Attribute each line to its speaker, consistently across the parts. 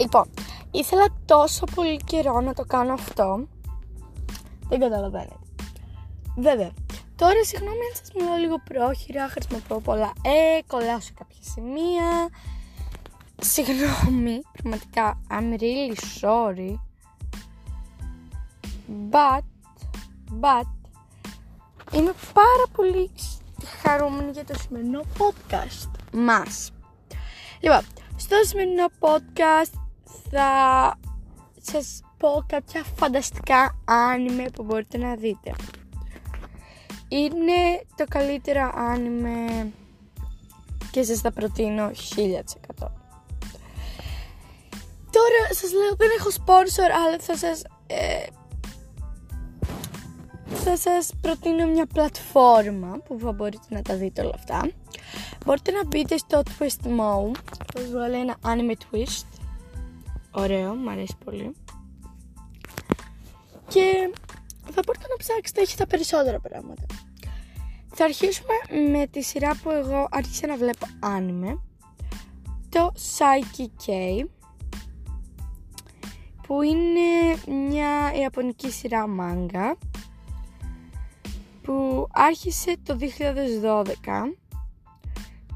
Speaker 1: Λοιπόν, ήθελα τόσο πολύ καιρό να το κάνω αυτό. Δεν καταλαβαίνετε. Βέβαια, τώρα συγγνώμη αν σας μιλάω λίγο πρόχειρα, χρησιμοποιώ πολλά ε, κολλάω σε κάποια σημεία. Συγγνώμη, πραγματικά, I'm really sorry. But, but, είμαι πάρα πολύ χαρούμενη για το σημερινό podcast μας. Λοιπόν, στο σημερινό podcast θα σας πω κάποια φανταστικά άνιμε που μπορείτε να δείτε. Είναι το καλύτερο άνιμε και σας τα προτείνω 1000%. Τώρα σας λέω δεν έχω sponsor αλλά θα σας ε, θα σας προτείνω μια πλατφόρμα που θα μπορείτε να τα δείτε όλα αυτά. Μπορείτε να μπείτε στο Twist Mode, θα σας βγάλει ένα anime twist. Ωραίο, μου αρέσει πολύ. Και θα μπορείτε να ψάξετε, έχεις τα περισσότερα πράγματα. Θα αρχίσουμε με τη σειρά που εγώ άρχισα να βλέπω anime. Το Psyche K που είναι μια ιαπωνική σειρά μάγκα που άρχισε το 2012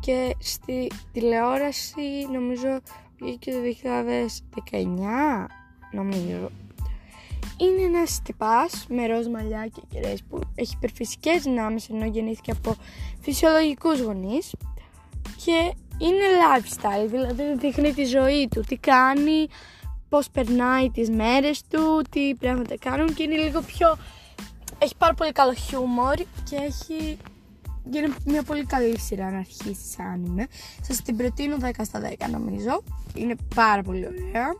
Speaker 1: και στη τηλεόραση νομίζω βγήκε το 2019 νομίζω είναι ένας τυπάς με ροζ μαλλιά και κεραίες που έχει υπερφυσικές δυνάμεις ενώ γεννήθηκε από φυσιολογικούς γονείς. Και είναι lifestyle, δηλαδή δείχνει τη ζωή του, τι κάνει, πώς περνάει τις μέρες του, τι πράγματα κάνουν και είναι λίγο πιο έχει πάρα πολύ καλό χιούμορ και έχει γίνει μια πολύ καλή σειρά να αρχίσει σαν άνιμε. Σας την προτείνω 10 στα 10 νομίζω. Είναι πάρα πολύ ωραία.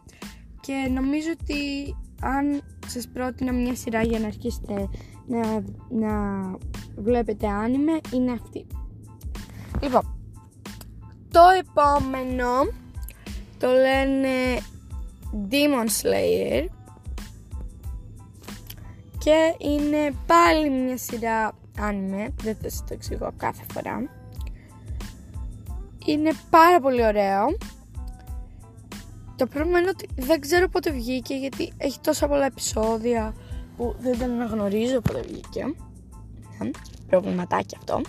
Speaker 1: Και νομίζω ότι αν σας πρότεινα μια σειρά για να αρχίσετε να, να βλέπετε άνιμε είναι αυτή. Λοιπόν, το επόμενο το λένε Demon Slayer και είναι πάλι μια σειρά άνιμε, δεν θα σας το εξηγώ κάθε φορά. Είναι πάρα πολύ ωραίο. Το πρόβλημα είναι ότι δεν ξέρω πότε βγήκε γιατί έχει τόσα πολλά επεισόδια που δεν τα αναγνωρίζω πότε βγήκε. Ναι, προβληματάκι αυτό.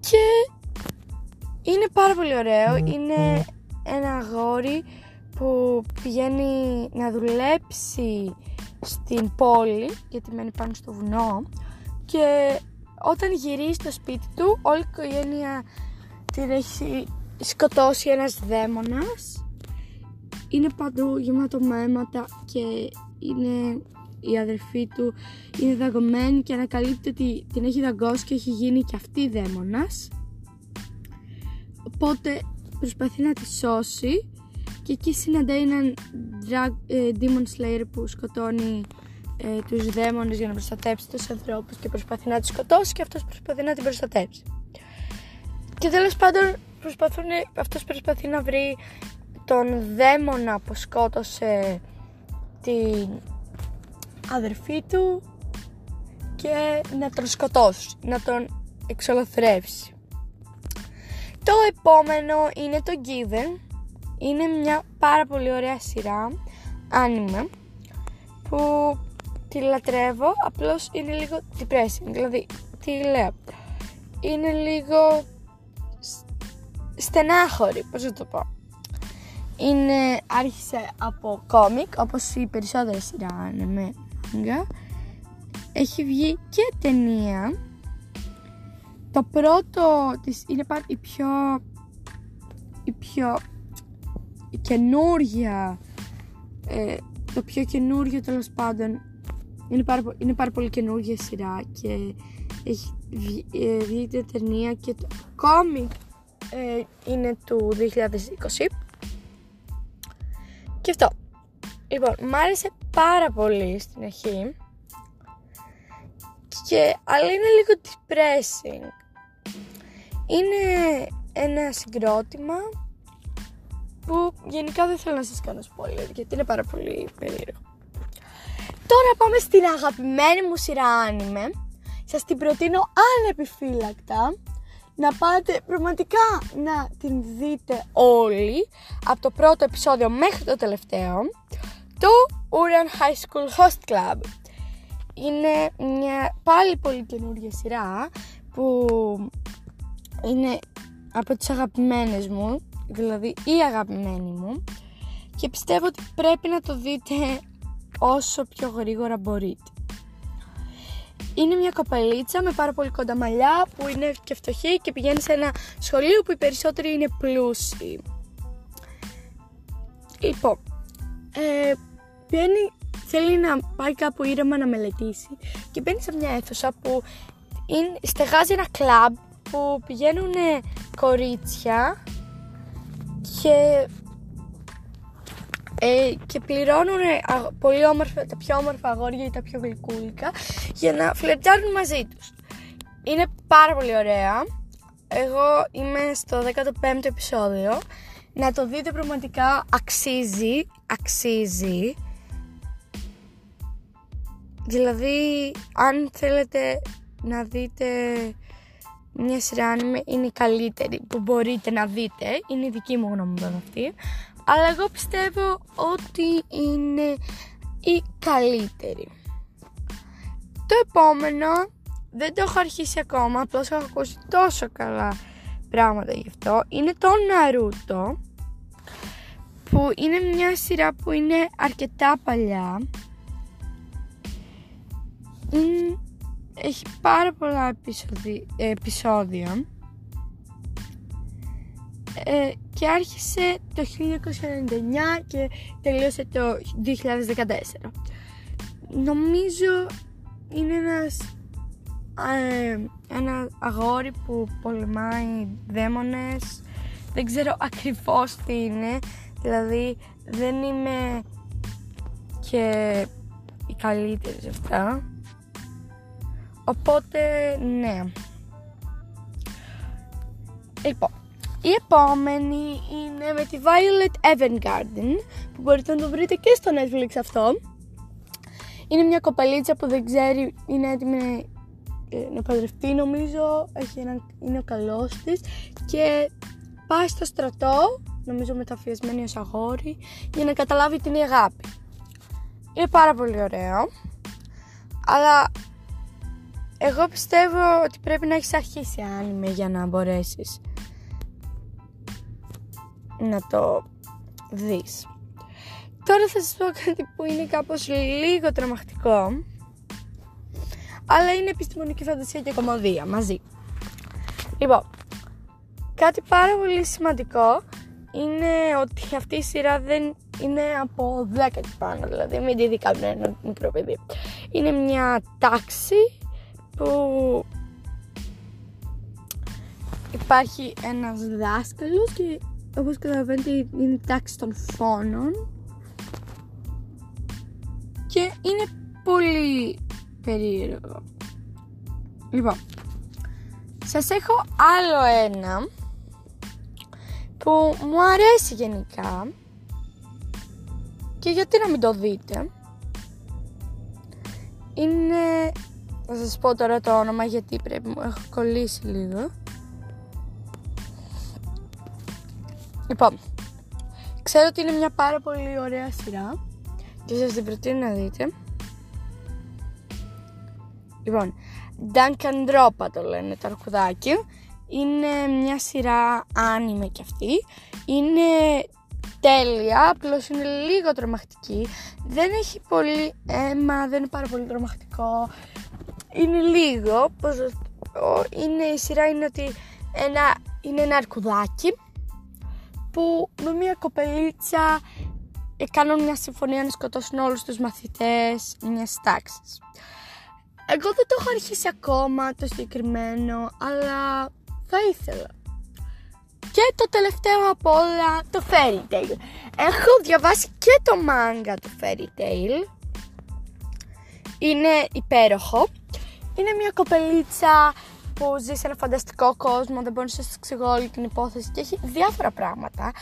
Speaker 1: Και είναι πάρα πολύ ωραίο. Είναι ένα αγόρι που πηγαίνει να δουλέψει στην πόλη, γιατί μένει πάνω στο βουνό και όταν γυρίσει στο σπίτι του όλη η οικογένεια την έχει σκοτώσει ένας δαίμονας. Είναι παντού γεμάτο με αίματα και είναι η αδερφή του είναι δαγκωμένη και ανακαλύπτει ότι την έχει δαγκώσει και έχει γίνει και αυτή δαίμονας. Οπότε προσπαθεί να τη σώσει και εκεί συναντάει έναν drag, ε, Demon Slayer που σκοτώνει ε, τους δαίμονες για να προστατέψει τους ανθρώπους και προσπαθεί να τους σκοτώσει και αυτός προσπαθεί να την προστατέψει. Και τέλος πάντων προσπαθούν, αυτός προσπαθεί να βρει τον δαίμονα που σκότωσε την αδερφή του και να τον σκοτώσει, να τον εξολοθρεύσει. Το επόμενο είναι το Given είναι μια πάρα πολύ ωραία σειρά άνιμε που τη λατρεύω απλώς είναι λίγο depressing. Δηλαδή τι λέω. Είναι λίγο στενάχωρη πώς θα το πω. Είναι, άρχισε από κόμικ όπως οι περισσότερες σειρά άνιμε έχει βγει και ταινία. Το πρώτο της είναι η πιο η πιο καινούργια ε, το πιο καινούργιο τέλος πάντων είναι πάρα, είναι πάρα πολύ καινούργια σειρά και έχει βγει ε, ταινία και το κόμικ ε, είναι του 2020 και αυτό. Λοιπόν μ' άρεσε πάρα πολύ στην αρχή. Και, αλλά είναι λίγο depressing. Είναι ένα συγκρότημα που γενικά δεν θέλω να σας κάνω spoiler γιατί είναι πάρα πολύ περίεργο. Τώρα πάμε στην αγαπημένη μου σειρά άνιμε. Σας την προτείνω ανεπιφύλακτα. να πάτε πραγματικά να την δείτε όλοι από το πρώτο επεισόδιο μέχρι το τελευταίο το Uran High School Host Club. Είναι μια πάλι πολύ καινούργια σειρά που είναι από τις αγαπημένες μου, δηλαδή η αγαπημένη μου και πιστεύω ότι πρέπει να το δείτε όσο πιο γρήγορα μπορείτε. Είναι μια κοπελίτσα με πάρα πολύ κοντά μαλλιά που είναι και φτωχή και πηγαίνει σε ένα σχολείο που οι περισσότεροι είναι πλούσιοι. Λοιπόν, ε, θέλει να πάει κάπου ήρεμα να μελετήσει και μπαίνει σε μια αίθουσα που είναι, στεγάζει ένα κλαμπ που πηγαίνουν κορίτσια και ε, και πληρώνουν πολύ όμορφα, τα πιο όμορφα αγόρια ή τα πιο γλυκούλικα για να φλερτάρουν μαζί τους. Είναι πάρα πολύ ωραία. Εγώ είμαι στο 15ο επεισόδιο. Να το δείτε πραγματικά αξίζει, αξίζει. Δηλαδή, αν θέλετε να δείτε μια σειρά είναι η καλύτερη που μπορείτε να δείτε. Είναι η δική μου γνώμη αυτή αλλά εγώ πιστεύω ότι είναι η καλύτερη. Το επόμενο δεν το έχω αρχίσει ακόμα, απλώς έχω ακούσει τόσο καλά πράγματα γι' αυτό. Είναι το Naruto, που είναι μια σειρά που είναι αρκετά παλιά. έχει πάρα πολλά επεισόδια ε, και άρχισε το 1999 και τελείωσε το 2014. Νομίζω είναι ένας ε, ένα αγόρι που πολεμάει δαίμονες. Δεν ξέρω ακριβώς τι είναι. Δηλαδή δεν είμαι και η καλύτερη σε αυτά. Οπότε ναι. Λοιπόν η επόμενη είναι με τη Violet Evergarden που μπορείτε να το βρείτε και στο Netflix αυτό. Είναι μια κοπελίτσα που δεν ξέρει, είναι έτοιμη να παντρευτεί νομίζω, έχει ένα, είναι ο καλός της και πάει στο στρατό, νομίζω μεταφιασμένη ως αγόρι, για να καταλάβει την αγάπη. Είναι πάρα πολύ ωραίο, αλλά εγώ πιστεύω ότι πρέπει να έχεις αρχίσει άνιμε για να μπορέσεις να το δεις. Τώρα θα σας πω κάτι που είναι κάπως λίγο τρομακτικό αλλά είναι επιστημονική φαντασία και κομμωδία μαζί. Λοιπόν, κάτι πάρα πολύ σημαντικό είναι ότι αυτή η σειρά δεν είναι από 10 και πάνω, δηλαδή μην τη δει ένα μικρό παιδί. Είναι μια τάξη που υπάρχει ένας δάσκαλος και όπως καταλαβαίνετε είναι η τάξη των φόνων και είναι πολύ περίεργο. Λοιπόν, σας έχω άλλο ένα που μου αρέσει γενικά και γιατί να μην το δείτε. Είναι, θα σας πω τώρα το όνομα γιατί πρέπει μου έχω κολλήσει λίγο. Λοιπόν, ξέρω ότι είναι μια πάρα πολύ ωραία σειρά και σας την προτείνω να δείτε. Λοιπόν, Duncan Dropa το λένε το αρκουδάκι. Είναι μια σειρά άνιμε κι αυτή. Είναι τέλεια, απλώς είναι λίγο τρομακτική. Δεν έχει πολύ αίμα, δεν είναι πάρα πολύ τρομακτικό. Είναι λίγο, πώς, είναι, η σειρά είναι ότι ένα, είναι ένα αρκουδάκι που με μια κοπελίτσα κάνουν μια συμφωνία να σκοτώσουν όλους τους μαθητές μιας τάξης. Εγώ δεν το έχω αρχίσει ακόμα το συγκεκριμένο, αλλά θα ήθελα. Και το τελευταίο από όλα, το Fairy Tail. Έχω διαβάσει και το manga του Fairy Tail. Είναι υπέροχο. Είναι μια κοπελίτσα που ζεις σε ένα φανταστικό κόσμο, δεν μπορείς να σας εξηγώ όλη την υπόθεση και έχει διάφορα πράγματα.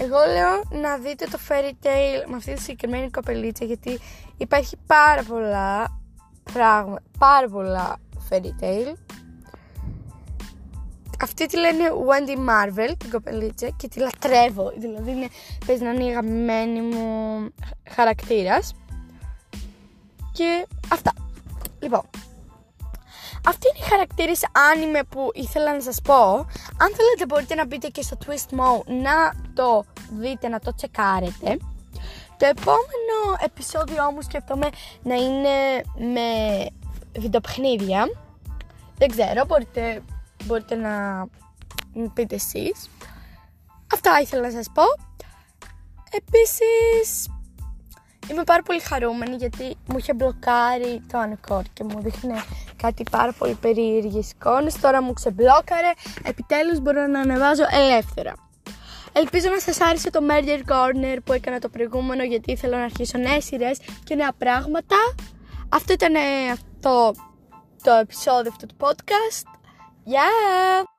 Speaker 1: Εγώ λέω να δείτε το fairy tale με αυτή τη συγκεκριμένη κοπελίτσα γιατί υπάρχει πάρα πολλά πράγματα, πάρα πολλά fairy tale. αυτή τη λένε Wendy Marvel, την κοπελίτσα, και τη λατρεύω. Δηλαδή είναι, παίζει να είναι η αγαπημένη μου χαρακτήρας. Και αυτά. Λοιπόν, αυτοί είναι οι χαρακτήρες άνιμε που ήθελα να σας πω. Αν θέλετε μπορείτε να μπείτε και στο Twist Mo να το δείτε, να το τσεκάρετε. Το επόμενο επεισόδιο μου σκεφτόμαι να είναι με βιντεοπαιχνίδια. Δεν ξέρω, μπορείτε, μπορείτε να μου πείτε εσείς. Αυτά ήθελα να σας πω. Επίσης, είμαι πάρα πολύ χαρούμενη γιατί μου είχε μπλοκάρει το Anchor και μου δείχνει κάτι πάρα πολύ περίεργες εικόνες. Τώρα μου ξεμπλόκαρε, επιτέλους μπορώ να ανεβάζω ελεύθερα. Ελπίζω να σας άρεσε το Murder Corner που έκανα το προηγούμενο γιατί ήθελα να αρχίσω νέες σειρές και νέα πράγματα. Αυτό ήταν αυτό το επεισόδιο αυτού του podcast. Γεια!